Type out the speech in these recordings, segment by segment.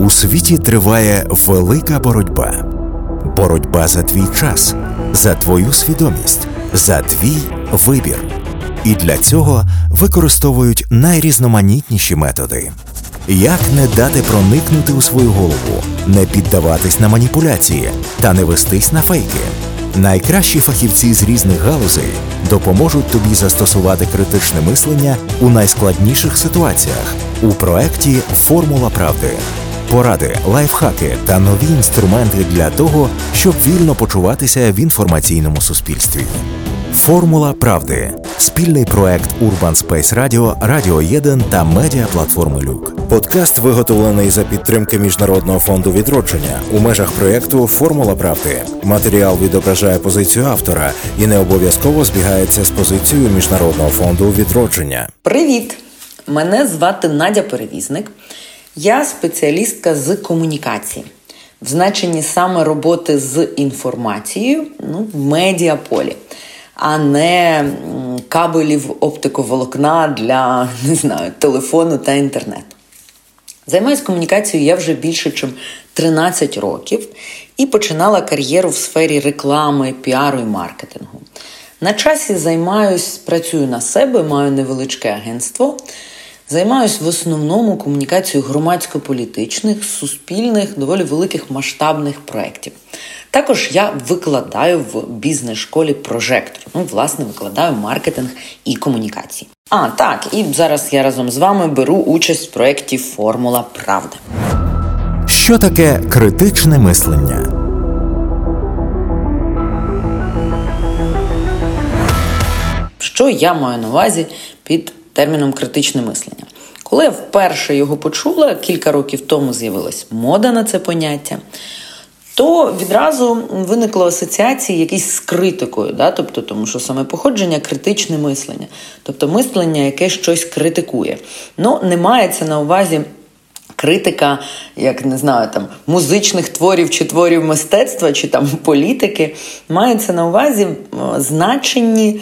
У світі триває велика боротьба. Боротьба за твій час, за твою свідомість, за твій вибір. І для цього використовують найрізноманітніші методи. Як не дати проникнути у свою голову, не піддаватись на маніпуляції та не вестись на фейки. Найкращі фахівці з різних галузей допоможуть тобі застосувати критичне мислення у найскладніших ситуаціях у проекті Формула правди. Поради, лайфхаки та нові інструменти для того, щоб вільно почуватися в інформаційному суспільстві. Формула правди спільний проект Urban Space Radio, Радіо 1 та медіаплатформи Люк. Подкаст виготовлений за підтримки Міжнародного фонду відродження у межах проєкту Формула правди. Матеріал відображає позицію автора і не обов'язково збігається з позицією Міжнародного фонду відродження. Привіт! Мене звати Надя Перевізник. Я спеціалістка з комунікації. В значенні саме роботи з інформацією ну, в медіаполі а не кабелів оптиковолокна для не знаю, телефону та інтернету. Займаюся комунікацією я вже більше, ніж 13 років, і починала кар'єру в сфері реклами, піару і маркетингу. На часі займаюсь, працюю на себе, маю невеличке агентство. Займаюсь в основному комунікацією громадсько-політичних, суспільних, доволі великих масштабних проєктів. Також я викладаю в бізнес-школі прожектор. Ну, власне, викладаю маркетинг і комунікації. А, так, і зараз я разом з вами беру участь в проєкті Формула Правда. Що таке критичне мислення? Що я маю на увазі під терміном критичне мислення? Коли я вперше його почула, кілька років тому з'явилась мода на це поняття то відразу виникло асоціації якісь з критикою, да? тобто, тому що саме походження критичне мислення, тобто мислення, яке щось критикує. Ну, не мається на увазі. Критика, як не знаю, там музичних творів чи творів мистецтва, чи там політики, мається на увазі значенні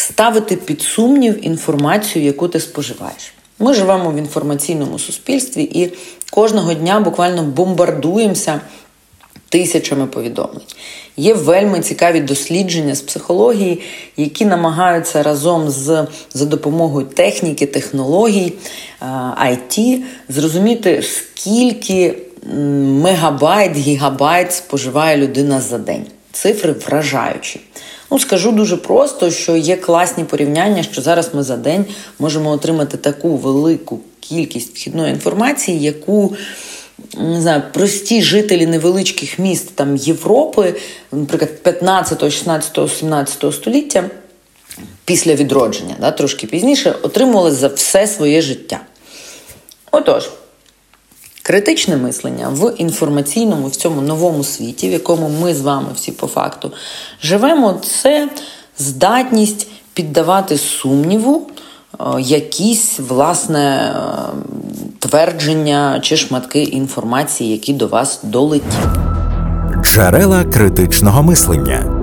ставити під сумнів інформацію, яку ти споживаєш. Ми живемо в інформаційному суспільстві і кожного дня буквально бомбардуємося тисячами повідомлень. Є вельми цікаві дослідження з психології, які намагаються разом з за допомогою техніки, технологій IT зрозуміти, скільки мегабайт, гігабайт споживає людина за день. Цифри вражаючі. Ну, скажу дуже просто, що є класні порівняння, що зараз ми за день можемо отримати таку велику кількість вхідної інформації, яку не знаю, прості жителі невеличких міст там Європи, наприклад, 15, 16, 17 століття. Після відродження, да, трошки пізніше, отримували за все своє життя. Отож, критичне мислення в інформаційному, в цьому новому світі, в якому ми з вами всі по факту живемо, це здатність піддавати сумніву е, якісь, власне, е, твердження чи шматки інформації, які до вас долетіли. Джерела критичного мислення.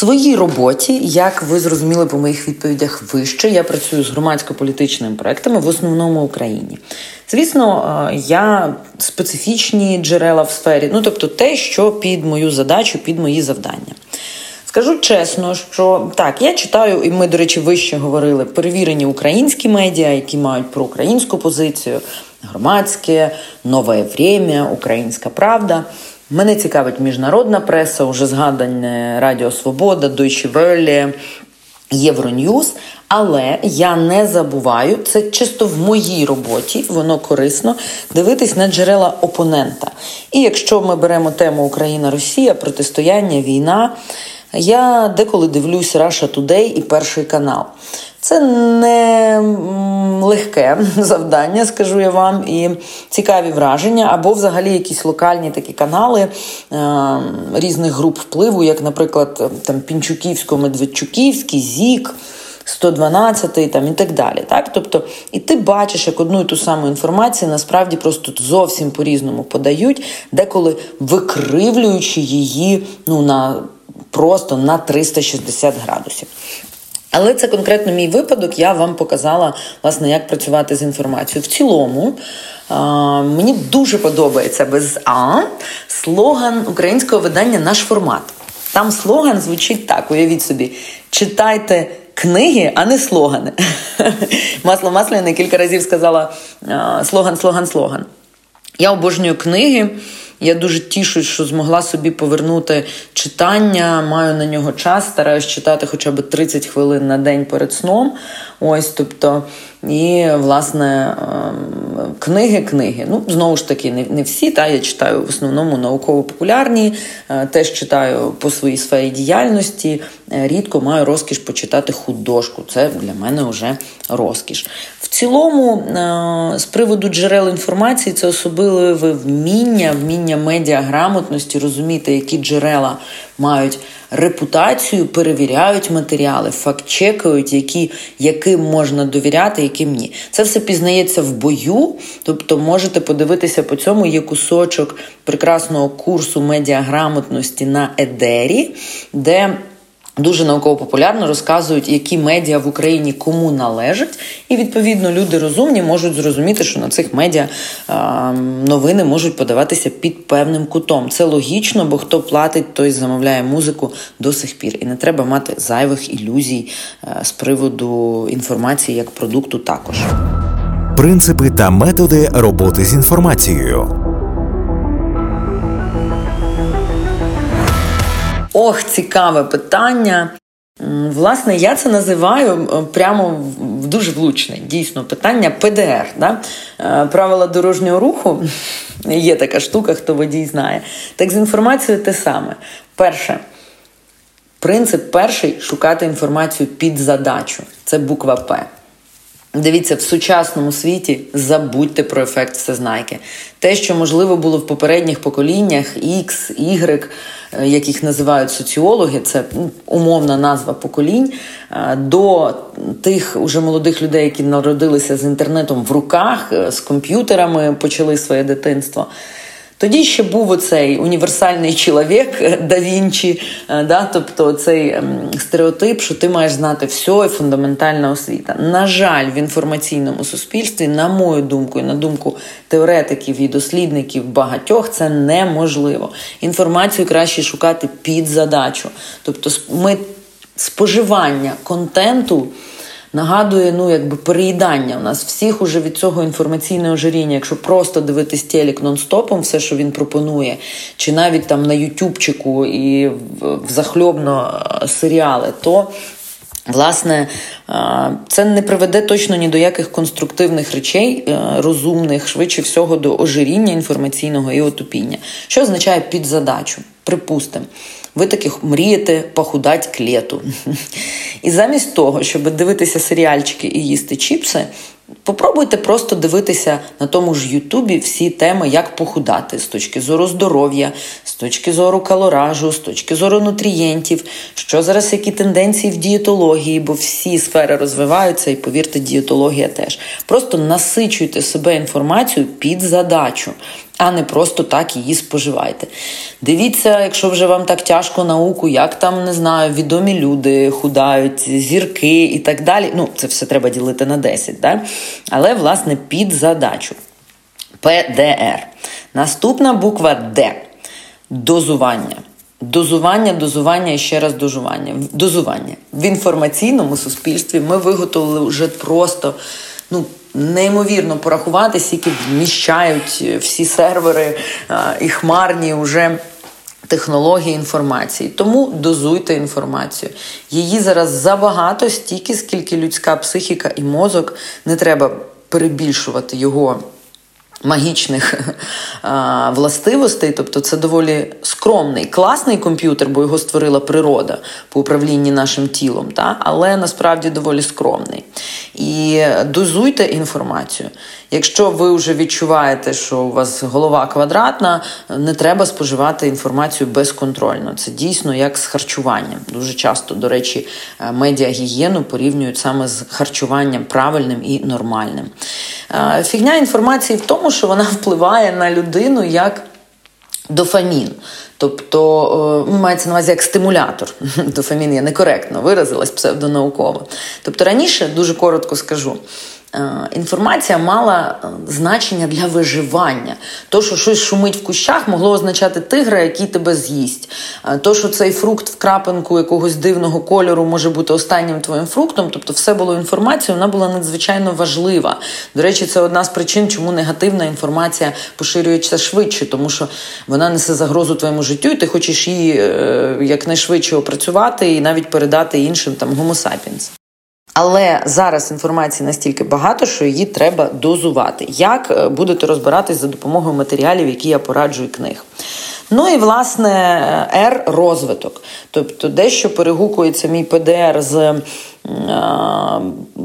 Своїй роботі, як ви зрозуміли по моїх відповідях вище, я працюю з громадсько-політичними проектами в основному Україні. Звісно, е, я специфічні джерела в сфері, ну тобто те, що під мою задачу, під мої завдання. Скажу чесно, що так, я читаю, і ми, до речі, вище говорили перевірені українські медіа, які мають про українську позицію, громадське, нове время, українська правда. Мене цікавить міжнародна преса, уже згадане Радіо Свобода, Deutsche Welle, Євроньюз. Але я не забуваю, це чисто в моїй роботі, воно корисно дивитись на джерела опонента. І якщо ми беремо тему Україна-Росія, протистояння, війна. Я деколи дивлюсь Russia Today і перший канал. Це не легке завдання, скажу я вам, і цікаві враження, або взагалі якісь локальні такі канали е, різних груп впливу, як, наприклад, там Пінчуківсько-Медведчуківський, Зік. 112 там і так далі. Так? Тобто, і ти бачиш, як одну і ту саму інформацію насправді просто зовсім по-різному подають, деколи викривлюючи її ну, на просто на 360 градусів. Але це конкретно мій випадок. Я вам показала, власне, як працювати з інформацією. В цілому мені дуже подобається без А слоган українського видання Наш формат. Там слоган звучить так: уявіть собі, читайте. Книги, а не слогани. Масло Масляне кілька разів сказала слоган, слоган, слоган. Я обожнюю книги. Я дуже тішусь, що змогла собі повернути читання, маю на нього час, стараюсь читати хоча б 30 хвилин на день перед сном. Ось, тобто, і, власне, ем, книги, книги. Ну, знову ж таки, не всі. Та, Я читаю в основному науково-популярні, е, теж читаю по своїй сфері діяльності. Е, рідко маю розкіш почитати художку. Це для мене вже розкіш. В цілому, е, з приводу джерел інформації, це особливе вміння, вміння медіаграмотності, розуміти, які джерела мають репутацію, перевіряють матеріали, факт-чекають, які, яким можна довіряти, яким ні. Це все пізнається в бою, тобто можете подивитися по цьому. Є кусочок прекрасного курсу медіаграмотності на Едері, де Дуже науково-популярно розказують, які медіа в Україні кому належать, і відповідно люди розумні можуть зрозуміти, що на цих медіа новини можуть подаватися під певним кутом. Це логічно, бо хто платить, той замовляє музику до сих пір. І не треба мати зайвих ілюзій з приводу інформації як продукту. Також принципи та методи роботи з інформацією. Ох, цікаве питання. Власне, я це називаю прямо дуже влучне, дійсно, питання ПДР. Да? Е, правила дорожнього руху є така штука, хто водій знає. Так з інформацією те саме. Перше, принцип перший шукати інформацію під задачу. Це буква П. Дивіться, в сучасному світі забудьте про ефект всезнайки. Те, що можливо було в попередніх поколіннях X, Y, їх називають соціологи, це ну, умовна назва поколінь, е, до тих уже молодих людей, які народилися з інтернетом в руках, е, з комп'ютерами, почали своє дитинство. Тоді ще був оцей універсальний чоловік да Вінчі, е, да, тобто цей ем, стереотип, що ти маєш знати все і фундаментальна освіта. На жаль, в інформаційному суспільстві, на мою думку, і на думку теоретиків і дослідників багатьох, це неможливо. Інформацію краще шукати під задачу. Тобто, ми споживання контенту нагадує ну, якби переїдання. У нас всіх уже від цього інформаційного ожиріння, якщо просто дивитись телек нон-стопом, все, що він пропонує, чи навіть там на Ютубчику і захльобно е, серіали, то. Власне, е, це не приведе точно ні до яких конструктивних речей, е, розумних, швидше всього, до ожиріння інформаційного і отупіння, що означає під задачу. Припустимо, ви таки мрієте похудати клету. І замість того, щоб дивитися серіальчики і їсти чіпси, попробуйте просто дивитися на тому ж Ютубі всі теми, як похудати з точки зору здоров'я, з точки зору калоражу, з точки зору нутрієнтів, що зараз які тенденції в дієтології, бо всі сфери розвиваються, і повірте, дієтологія теж. Просто насичуйте себе інформацією під задачу а не просто так її споживайте. Дивіться, якщо вже вам так тяжко науку, як там не знаю, відомі люди худають, зірки і так далі. Ну, це все треба ділити на 10, да? але, власне, під задачу. ПДР. Наступна буква Д. Дозування. Дозування, дозування і ще раз дозування. Дозування. В інформаційному суспільстві ми виготовили вже просто ну, неймовірно порахувати, скільки вміщають всі сервери і хмарні вже. Технології інформації, тому дозуйте інформацію. Її зараз забагато, стільки, скільки людська психіка і мозок не треба перебільшувати його магічних властивостей, тобто це доволі скромний, класний комп'ютер, бо його створила природа по управлінні нашим тілом, та? але насправді доволі скромний. І дозуйте інформацію. Якщо ви вже відчуваєте, що у вас голова квадратна, не треба споживати інформацію безконтрольно. Це дійсно як з харчуванням. Дуже часто, до речі, е, медіагігієну порівнюють саме з харчуванням правильним і нормальним. Е, фігня інформації в тому, що вона впливає на людину як дофамін. Тобто, е, мається на увазі як стимулятор. Дофамін я некоректно виразилась псевдонауково. Тобто раніше, дуже коротко скажу, інформація мала е, значення для виживання. То, що щось шумить в кущах, могло означати тигра, який тебе з'їсть. Е, то, що цей фрукт в крапинку якогось дивного кольору може бути останнім твоїм фруктом, тобто все було інформацією, вона була надзвичайно важлива. До речі, це одна з причин, чому негативна інформація поширюється швидше, тому що вона несе загрозу твоєму життю, і ти хочеш її якнайшвидше опрацювати і навіть передати іншим там Homo. Але зараз інформації настільки багато, що її треба дозувати. Як е, будете розбиратись за допомогою матеріалів, які я пораджую книг? Ну і власне Р розвиток. Тобто, дещо перегукується мій ПДР з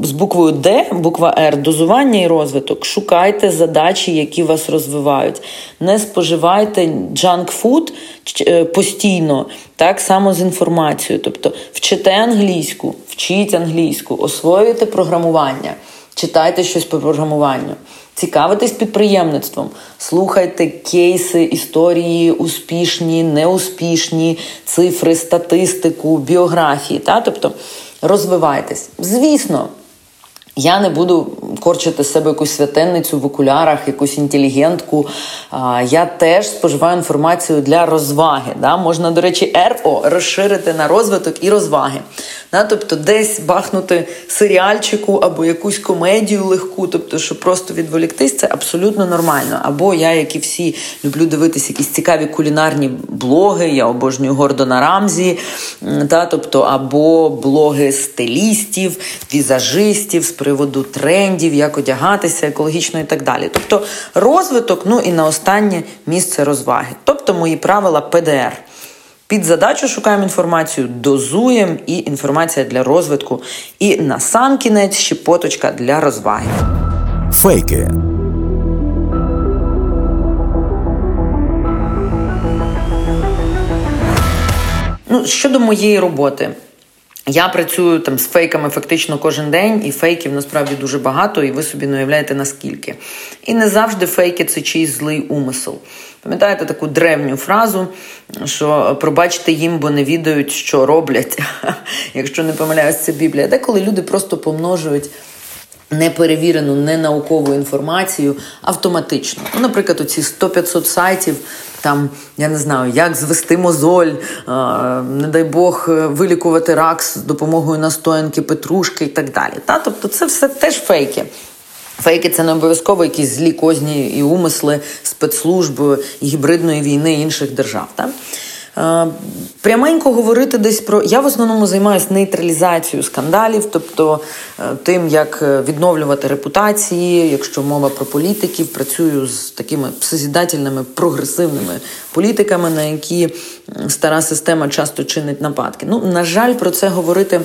з буквою Д, буква Р, дозування і розвиток. Шукайте задачі, які вас розвивають. Не споживайте junk food постійно, так само з інформацією. Тобто, вчите англійську, вчіть англійську, освоюйте програмування, читайте щось по програмуванню. Цікавитесь підприємництвом, слухайте кейси, історії, успішні, неуспішні, цифри, статистику, біографії. Та? Тобто розвивайтесь. Звісно, я не буду корчити себе якусь святенницю в окулярах, якусь інтелігентку. Я теж споживаю інформацію для розваги. Да? Можна, до речі, РО розширити на розвиток і розваги. Да? Тобто, десь бахнути серіальчику або якусь комедію легку, тобто, щоб просто відволіктись, це абсолютно нормально. Або я, як і всі, люблю дивитися якісь цікаві кулінарні блоги. Я обожнюю Гордона Рамзі, да? тобто, або блоги стилістів, візажистів приводу трендів, як одягатися екологічно і так далі. Тобто розвиток, ну і на останнє місце розваги. Тобто мої правила ПДР. Під задачу шукаємо інформацію, дозуємо і інформація для розвитку. І на сам кінець щепоточка для розваги. Фейки. Ну, Щодо моєї роботи. Я працюю там з фейками фактично кожен день, і фейків насправді дуже багато, і ви собі не уявляєте наскільки. І не завжди фейки це чийсь злий умисел. Пам'ятаєте таку древню фразу, що пробачте їм, бо не відають, що роблять. Якщо не помиляюсь, це Біблія. Деколи люди просто помножують неперевірену, ненаукову інформацію автоматично. Ну, Наприклад, оці 100-500 сайтів, там, я не знаю, як звести мозоль, не дай Бог, вилікувати рак з допомогою настоянки, петрушки і так далі. Та? Тобто це все теж фейки. Фейки це не обов'язково якісь злі козні і умисли спецслужб гібридної війни інших держав. Так? Е, пряменько говорити десь про. Я в основному займаюся нейтралізацією скандалів, тобто е, тим, як е, відновлювати репутації, якщо мова про політиків, працюю з такими созідательними прогресивними політиками, на які стара система часто чинить нападки. Ну, на жаль, про це говорити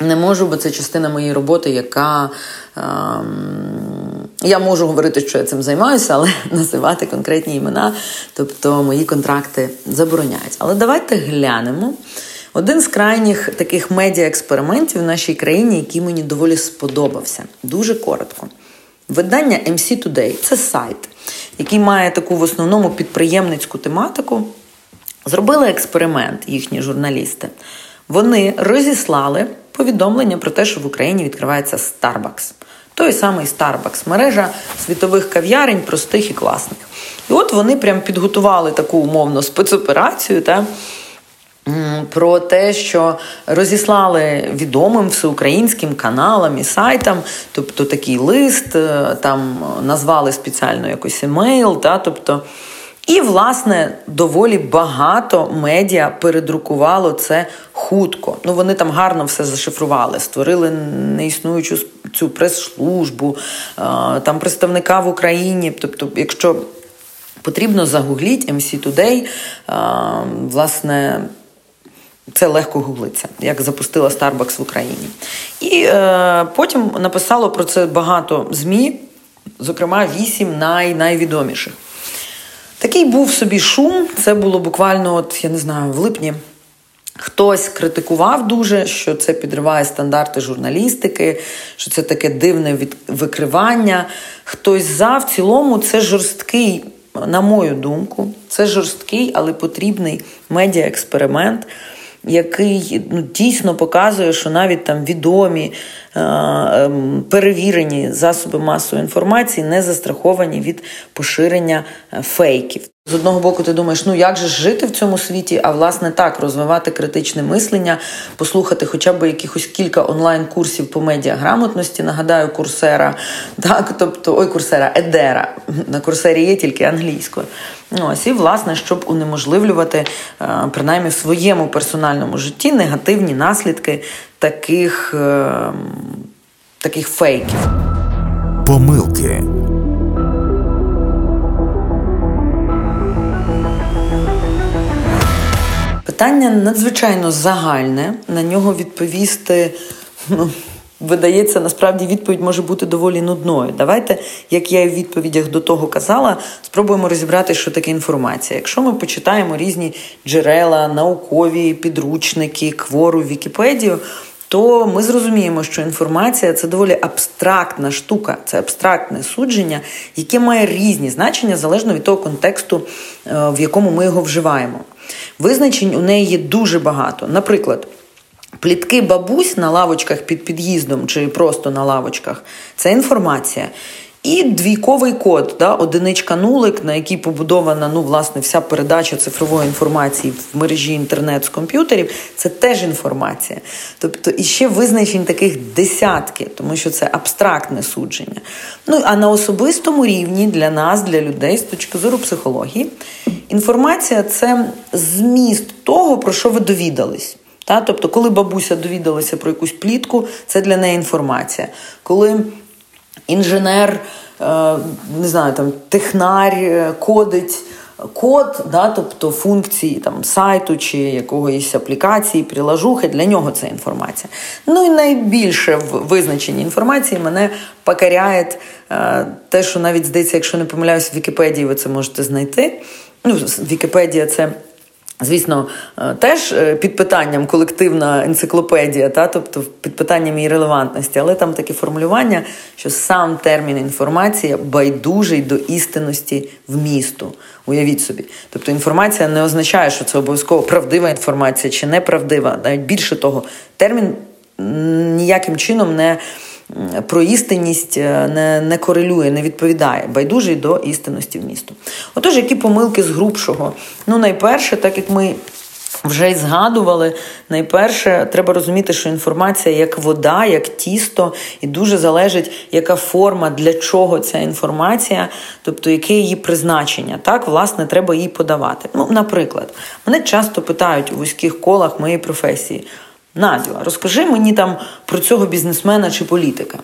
не можу, бо це частина моєї роботи, яка. Ем, я можу говорити, що я цим займаюся, але називати конкретні імена, тобто мої контракти забороняють. Але давайте глянемо. Один з крайніх таких медіа-експериментів в нашій країні, який мені доволі сподобався, дуже коротко. Видання MC Today це сайт, який має таку в основному підприємницьку тематику. Зробили експеримент їхні журналісти. Вони розіслали повідомлення про те, що в Україні відкривається Starbucks. Той самий Starbucks, мережа світових кав'ярень, простих і класних. І от вони прям підготували таку умовно спецоперацію. Та, про те, що розіслали відомим всеукраїнським каналам і сайтам, тобто такий лист, е, там назвали спеціально якось емейл, та, тобто і, власне, доволі багато медіа передрукувало це хутко. Ну, вони там гарно все зашифрували, створили неіснуючу цю прес-службу, там представника в Україні. Тобто, якщо потрібно загугліть MC Today, власне. Це легко гуглиться, як запустила Starbucks в Україні. І е, потім написало про це багато ЗМІ, зокрема, вісім най- найвідоміших. Такий був собі шум. Це було буквально, от я не знаю, в липні. Хтось критикував дуже, що це підриває стандарти журналістики, що це таке дивне викривання. Хтось за в цілому це жорсткий на мою думку, це жорсткий, але потрібний медіаексперимент, який ну, дійсно показує, що навіть там відомі е, ем, перевірені засоби масової інформації не застраховані від поширення е, фейків. З одного боку, ти думаєш, ну як же жити в цьому світі, а власне так розвивати критичне мислення, послухати хоча б якихось кілька онлайн-курсів по медіаграмотності. Нагадаю, курсера, так, тобто ой, курсера, Едера. На курсері є тільки англійською. Ось і власне, щоб унеможливлювати, е, принаймні в своєму персональному житті негативні наслідки таких, е, таких фейків. Помилки. Питання надзвичайно загальне. На нього відповісти. ну, Видається, насправді відповідь може бути доволі нудною. Давайте, як я і в відповідях до того казала, спробуємо розібрати, що таке інформація. Якщо ми почитаємо різні джерела, наукові підручники, квору, Вікіпедію, то ми зрозуміємо, що інформація це доволі абстрактна штука, це абстрактне судження, яке має різні значення залежно від того контексту, е, в якому ми його вживаємо. Визначень у неї є дуже багато. Наприклад, плітки бабусь на лавочках під під'їздом чи просто на лавочках це інформація. І двійковий код, да, одиничка нулик, на якій побудована ну, власне, вся передача цифрової інформації в мережі інтернет з комп'ютерів, це теж інформація. Тобто і ще визначень таких десятки, тому що це абстрактне судження. Ну а на особистому рівні для нас, для людей, з точки зору психології, інформація це зміст того, про що ви довідались. Та? Тобто, коли бабуся довідалася про якусь плітку, це для неї інформація. Коли інженер, е, не знаю, там технар е, кодить код, да, тобто функції там сайту чи якоїсь аплікації, прилажухи, для нього це інформація. Ну і найбільше в визначенні інформації мене покаряє е, те, що навіть здається, якщо не помиляюсь, в Вікіпедії ви це можете знайти. Ну, Вікіпедія це. Звісно, е, теж е, під питанням колективна енциклопедія, та тобто під питанням її релевантності, але там таке формулювання, що сам термін інформація байдужий до істинності вмісту. Уявіть собі. Тобто інформація не означає, що це обов'язково правдива інформація чи неправдива. Навіть більше того, термін ніяким чином не про істинність е, не не корелює, не відповідає, байдужий до істинності в місту. Отож, які помилки з грубшого? Ну, найперше, так як ми. Вже й згадували, найперше, треба розуміти, що інформація як вода, як тісто, і дуже залежить, яка форма, для чого ця інформація, тобто яке її призначення. Так, власне, треба її подавати. Ну, Наприклад, мене часто питають у вузьких колах моєї професії: Надю, розкажи мені там про цього бізнесмена чи політика.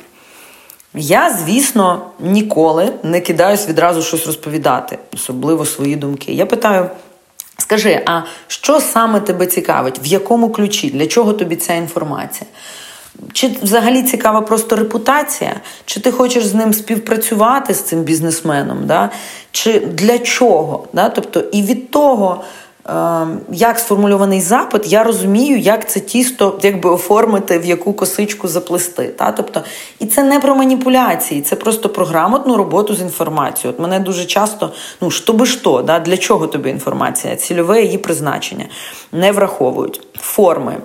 Я, звісно, ніколи не кидаюсь відразу щось розповідати, особливо свої думки. Я питаю: скажи, а що саме тебе цікавить? В якому ключі? Для чого тобі ця інформація? Чи взагалі цікава просто репутація? Чи ти хочеш з ним співпрацювати з цим бізнесменом? Да? Чи для чого? Да? Тобто, і від того. Ем, як сформульований запит, я розумію, як це тісто якби оформити, в яку косичку заплести. Та? Тобто, І це не про маніпуляції, це просто про грамотну роботу з інформацією. От мене дуже часто, ну що би що, да? для чого тобі інформація? Цільове її призначення не враховують. Форми.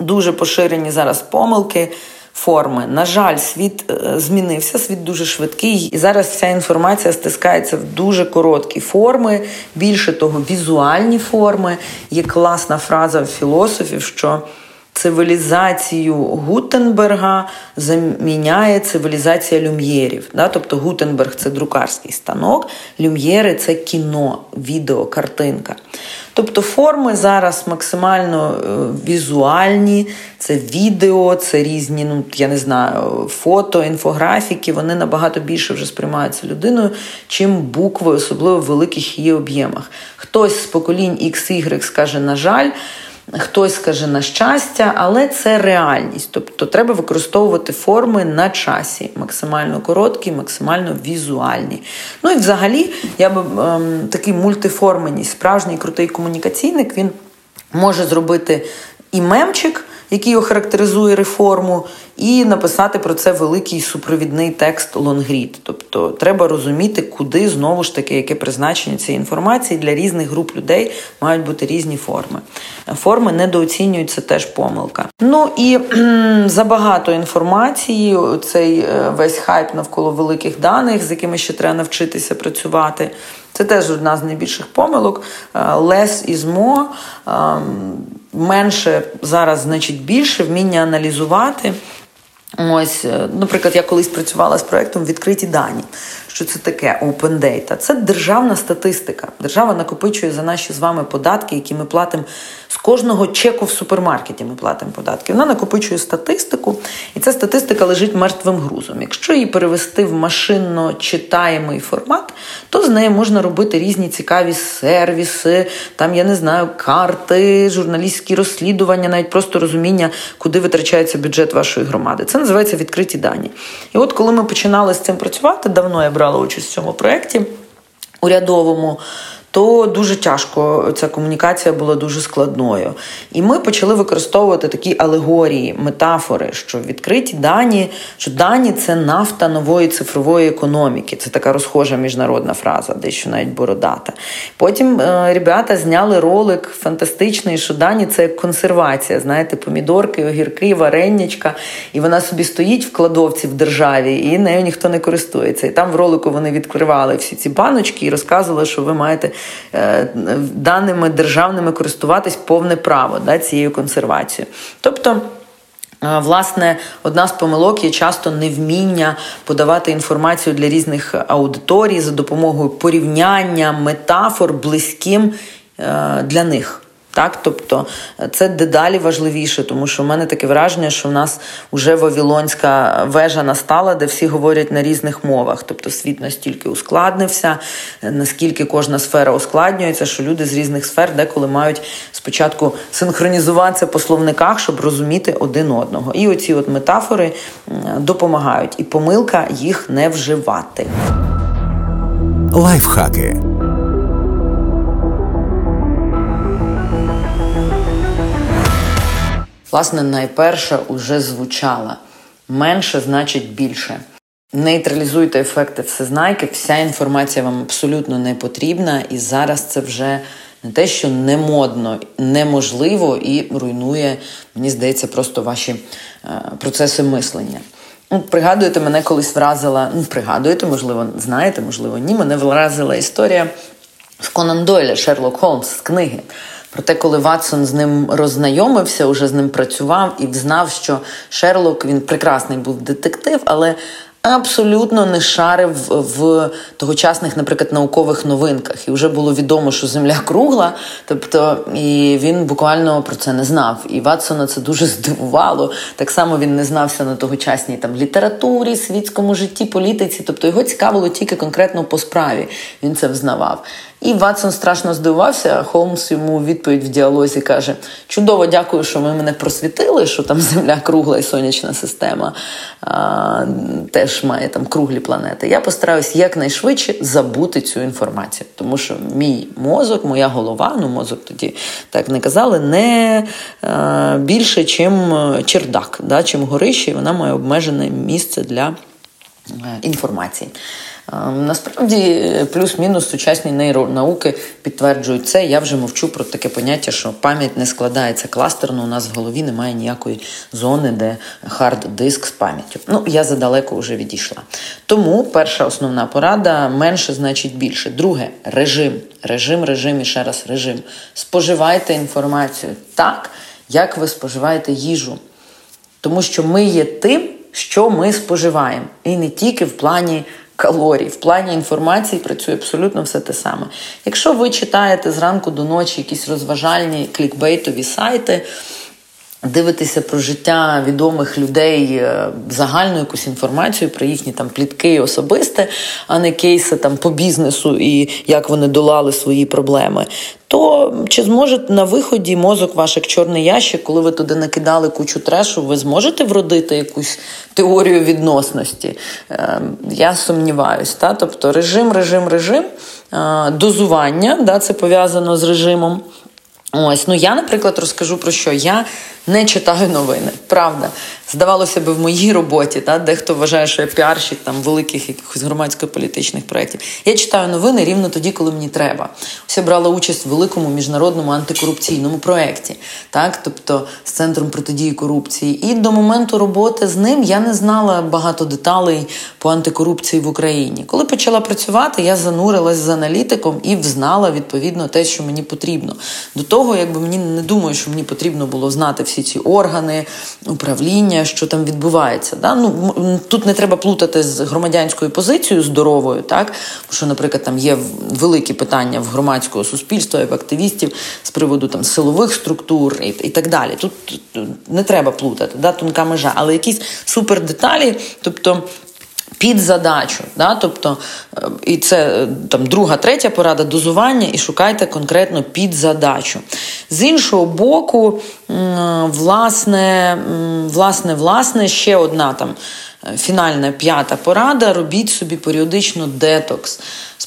Дуже поширені зараз помилки форми. На жаль, світ е, змінився, світ дуже швидкий, і зараз вся інформація стискається в дуже короткі форми. Більше того, візуальні форми. Є класна фраза в філософів, що цивілізацію Гутенберга заміняє цивілізація люм'єрів. Да? Тобто Гутенберг це друкарський станок, люм'єри це кіно, відео, картинка. Тобто форми зараз максимально е, візуальні, це відео, це різні, ну я не знаю, фото, інфографіки, вони набагато більше вже сприймаються людиною, чим букви, особливо в великих її об'ємах. Хтось з поколінь XY скаже, на жаль. Хтось скаже на щастя, але це реальність. Тобто треба використовувати форми на часі, максимально короткі, максимально візуальні. Ну і взагалі, я би ем, такий мультиформеність, справжній крутий комунікаційник, він може зробити і мемчик який охарактеризує реформу, і написати про це великий супровідний текст лонгрід. Тобто треба розуміти, куди знову ж таки яке призначення цієї інформації для різних груп людей мають бути різні форми. Форми недооцінюються теж помилка. Ну і забагато інформації. Цей е, весь хайп навколо великих даних, з якими ще треба навчитися працювати. Це теж одна з найбільших помилок. Less is more. Менше зараз значить більше вміння аналізувати. Ось, е, наприклад, я колись працювала з проектом відкриті дані. Що це таке Open Data? Це державна статистика. Держава накопичує за наші з вами податки, які ми платимо з кожного чеку в супермаркеті. Ми платимо податки. Вона накопичує статистику, і ця статистика лежить мертвим грузом. Якщо її перевести в машинно читаємий формат, то з нею можна робити різні цікаві сервіси, там я не знаю, карти, журналістські розслідування, навіть просто розуміння, куди витрачається бюджет вашої громади. Це називається відкриті дані. І от коли ми починали з цим працювати, давно я брала участь в цьому проєкті урядовому то дуже тяжко ця комунікація була дуже складною. І ми почали використовувати такі алегорії, метафори, що відкриті дані, що дані це нафта нової цифрової економіки. Це така розхожа міжнародна фраза, дещо навіть бородата. Потім е, ребята зняли ролик фантастичний, що дані це консервація. Знаєте, помідорки, огірки, вареннячка. І вона собі стоїть в кладовці в державі, і нею ніхто не користується. І там в ролику вони відкривали всі ці баночки і розказували, що ви маєте даними державними користуватись повне право да, цією консервацією. Тобто. Е, власне, одна з помилок є часто невміння подавати інформацію для різних аудиторій за допомогою порівняння метафор близьким е, для них. Так, тобто це дедалі важливіше, тому що в мене таке враження, що в нас вже Вавілонська вежа настала, де всі говорять на різних мовах. Тобто світ настільки ускладнився, наскільки кожна сфера ускладнюється, що люди з різних сфер деколи мають спочатку синхронізуватися по словниках, щоб розуміти один одного. І оці от метафори допомагають, і помилка їх не вживати. Лайфхаки. Власне, найперше уже звучала менше значить більше. Нейтралізуйте ефекти всезнайки, вся інформація вам абсолютно не потрібна, і зараз це вже не те, що не модно, неможливо і руйнує, мені здається, просто ваші е, процеси мислення. Ну, Пригадуєте, мене колись вразила, ну, пригадуєте, можливо, знаєте, можливо, ні. Мене вразила історія з Конан Дойля, Шерлок Холмс з книги. Проте, коли Ватсон з ним роззнайомився, уже з ним працював і знав, що Шерлок він прекрасний був детектив, але абсолютно не шарив в тогочасних, наприклад, наукових новинках. І вже було відомо, що земля кругла, тобто і він буквально про це не знав. І Ватсона це дуже здивувало. Так само він не знався на тогочасній там літературі, світському житті, політиці. Тобто його цікавило тільки конкретно по справі. Він це взнавав. І Ватсон страшно здивувався. Холмс йому відповідь в діалозі каже: Чудово, дякую, що ви мене просвітили, що там Земля кругла і сонячна система а, теж має там круглі планети. Я постараюсь якнайшвидше забути цю інформацію, тому що мій мозок, моя голова, ну мозок тоді так не казали, не а, більше, чим чердак, да, чим горище, і вона має обмежене місце для е, інформації. Насправді, плюс-мінус сучасні нейронауки підтверджують це. Я вже мовчу про таке поняття, що пам'ять не складається кластерно. У нас в голові немає ніякої зони, де хард-диск з пам'яттю. Ну, я задалеко вже відійшла. Тому перша основна порада менше значить більше. Друге режим. Режим, режим і ще раз режим. Споживайте інформацію так, як ви споживаєте їжу. Тому що ми є тим, що ми споживаємо. І не тільки в плані калорій. В плані інформації працює абсолютно все те саме. Якщо ви читаєте зранку до ночі якісь розважальні клікбейтові сайти, дивитеся про життя відомих людей, е, загальну якусь інформацію про їхні там плітки особисте, а не кейси там по бізнесу і як вони долали свої проблеми. То чи зможе на виході мозок ваш як чорний ящик, коли ви туди накидали кучу трешу, ви зможете вродити якусь теорію відносності? Ем, я сумніваюсь. Та? Тобто режим, режим, режим, е, дозування, да, це пов'язано з режимом. Ось, ну я, наприклад, розкажу про що. Я не читаю новини. Правда, здавалося б, в моїй роботі, та, дехто вважає, що я піарщик там великих якихось громадсько-політичних проєктів. Я читаю новини рівно тоді, коли мені треба. Ось я брала участь в великому міжнародному антикорупційному проєкті, так, тобто з центром протидії корупції. І до моменту роботи з ним я не знала багато деталей по антикорупції в Україні. Коли почала працювати, я занурилась з аналітиком і взнала відповідно те, що мені потрібно. До того, якби мені не думаю, що мені потрібно було знати всі ці органи, управління, що там відбувається. Да? Ну, Тут не треба плутати з громадянською позицією здоровою, так? що, наприклад, там є великі питання в громадського суспільства, в активістів з приводу там силових структур і, і так далі. Тут не треба плутати, да? тонка межа, але якісь супердеталі, тобто під задачу. Да? Тобто, е, І це е, там друга, третя порада дозування, і шукайте конкретно під задачу. З іншого боку, власне, власне, власне, ще одна там фінальна п'ята порада: робіть собі періодично детокс.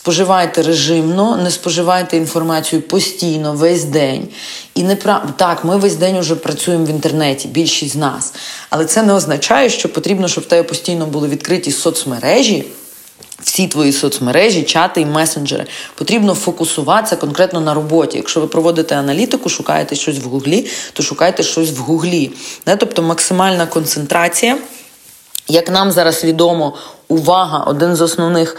Споживайте режимно, не споживайте інформацію постійно, весь день. І не прав... Так, ми весь день вже працюємо в інтернеті, більшість з нас. Але це не означає, що потрібно, щоб в тебе постійно були відкриті соцмережі. Всі твої соцмережі, чати і месенджери потрібно фокусуватися конкретно на роботі. Якщо ви проводите аналітику, шукаєте щось в Гуглі, то шукайте щось в Гуглі. Тобто максимальна концентрація. Як нам зараз відомо, увага один з основних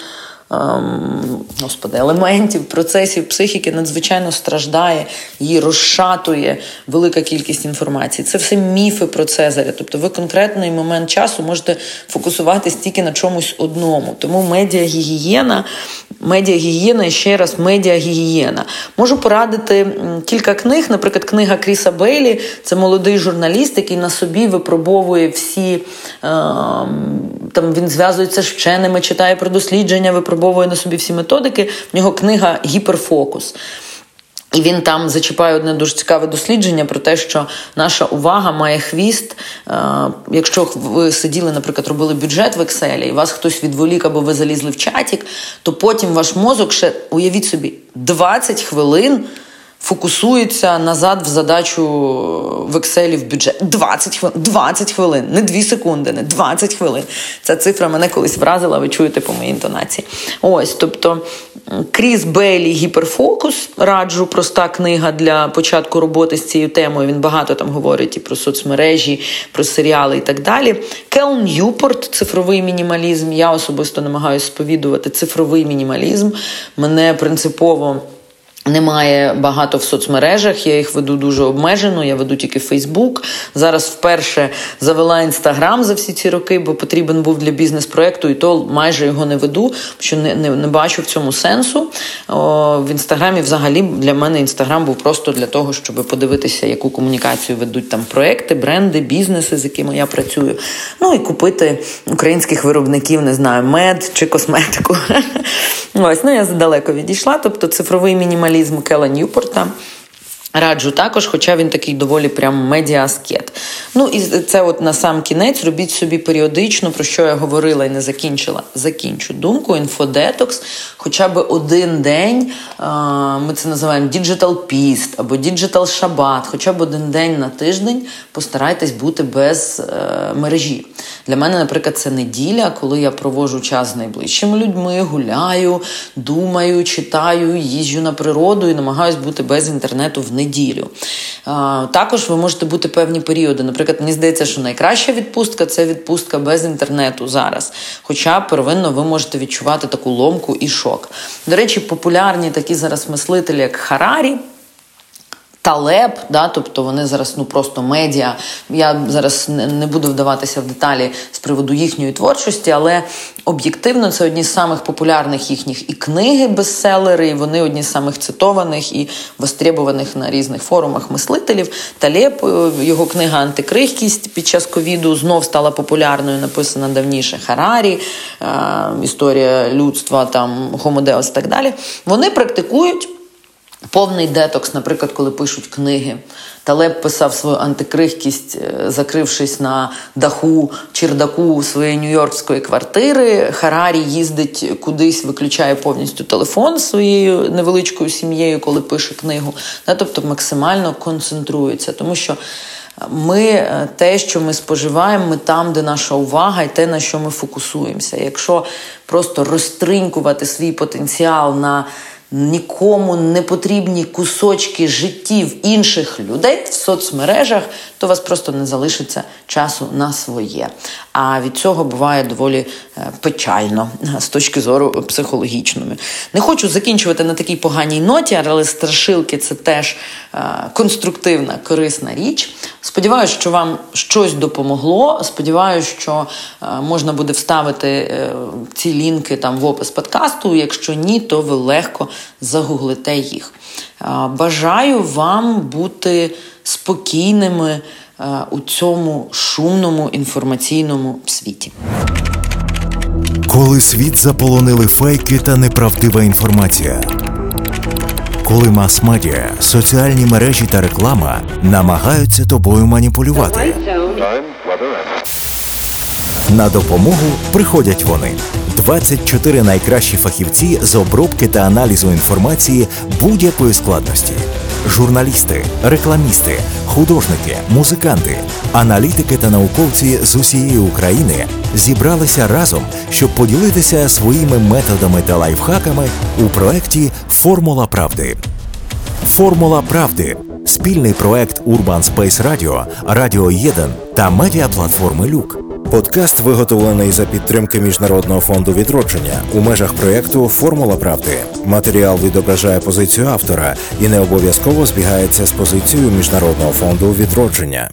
ем, господи, елементів процесів психіки надзвичайно страждає, її розшатує велика кількість інформації. Це все міфи про Цезаря. Тобто ви конкретний момент часу можете фокусуватись тільки на чомусь одному. Тому медіагігієна, медіагігієна ще раз медіагігієна. Можу порадити кілька книг, наприклад, книга Кріса Бейлі, це молодий журналіст, який на собі випробовує всі. е, там він зв'язується з вченими, читає про дослідження, випробовує на собі всі методики. В нього книга Гіперфокус. І він там зачіпає одне дуже цікаве дослідження про те, що наша увага має хвіст. Е, якщо ви сиділи, наприклад, робили бюджет в Excel, і вас хтось відволік або ви залізли в чатік, то потім ваш мозок ще уявіть собі 20 хвилин фокусується назад в задачу в Excel в бюджет. 20 хвилин, 20 хвилин, не 2 секунди, не 20 хвилин. Ця цифра мене колись вразила, ви чуєте по моїй інтонації. Ось, тобто Кріс Бейлі гіперфокус раджу проста книга для початку роботи з цією темою. Він багато там говорить і про соцмережі, про серіали і так далі. Кел Ньюпорт, цифровий мінімалізм. Я особисто намагаюся сповідувати цифровий мінімалізм. Мене принципово. Немає багато в соцмережах, я їх веду дуже обмежено. Я веду тільки Фейсбук. Зараз вперше завела інстаграм за всі ці роки, бо потрібен був для бізнес-проекту, і то майже його не веду, що не не, не бачу в цьому сенсу. О, В інстаграмі взагалі для мене інстаграм був просто для того, щоб подивитися, яку комунікацію ведуть там проекти, бренди, бізнеси, з якими я працюю. Ну і купити українських виробників, не знаю, мед чи косметику. Ось, ну я задалеко відійшла. Тобто цифровий мінімалізм mesmo que ela Newport, tá? Раджу також, хоча він такий доволі прям медіаскет. Ну і це от на сам кінець робіть собі періодично, про що я говорила і не закінчила. Закінчу думку, інфодетокс, хоча б один день. Ми це називаємо Digital Pist або Digital Shabbat, хоча б один день на тиждень постарайтесь бути без е, мережі. Для мене, наприклад, це неділя, коли я провожу час з найближчими людьми, гуляю, думаю, читаю, їжджу на природу і намагаюсь бути без інтернету в неділю. Також ви можете бути певні періоди. Наприклад, мені здається, що найкраща відпустка це відпустка без інтернету зараз. Хоча первинно ви можете відчувати таку ломку і шок. До речі, популярні такі зараз мислителі, як Харарі. Талеб, да, тобто вони зараз ну просто медіа. Я зараз не буду вдаватися в деталі з приводу їхньої творчості, але об'єктивно це одні з самих популярних їхніх і книги, бестселери, і вони одні з самих цитованих і востребованих на різних форумах мислителів. Талеб, е, його книга Антикрихкість під час ковіду знов стала популярною, написана давніше Харарі, е, історія людства, там Хомодеос і так далі. Вони практикують. Повний детокс, наприклад, коли пишуть книги. Талеб писав свою антикрихкість, е, закрившись на даху чердаку своєї нью-йоркської квартири. Харарі їздить кудись, виключає повністю телефон своєю невеличкою сім'єю, коли пише книгу. Тобто максимально концентрується. Тому що Ми е, те, що ми споживаємо, ми там, де наша увага, і те, на що ми фокусуємося. Якщо просто розтринькувати свій потенціал на нікому не потрібні кусочки життів інших людей в соцмережах, то у вас просто не залишиться часу на своє. А від цього буває доволі е, печально з точки зору психологічної. Не хочу закінчувати на такій поганій ноті, але страшилки це теж е, конструктивна, корисна річ. Сподіваюсь, що вам щось допомогло. Сподіваюсь, що е, можна буде вставити ці лінки там в опис подкасту. Якщо ні, то ви легко загуглите їх. Бажаю вам бути спокійними у цьому шумному інформаційному світі. Коли світ заполонили фейки та неправдива інформація. Коли мас-медіа, соціальні мережі та реклама намагаються тобою маніпулювати. На допомогу приходять вони. 24 найкращі фахівці з обробки та аналізу інформації будь-якої складності: журналісти, рекламісти, художники, музиканти, аналітики та науковці з усієї України зібралися разом, щоб поділитися своїми методами та лайфхаками у проєкті Формула правди. Формула правди спільний проект Urban Space Radio, Радіо 1 та медіаплатформи Люк. Подкаст виготовлений за підтримки Міжнародного фонду відродження у межах проєкту Формула правди. Матеріал відображає позицію автора і не обов'язково збігається з позицією Міжнародного фонду відродження.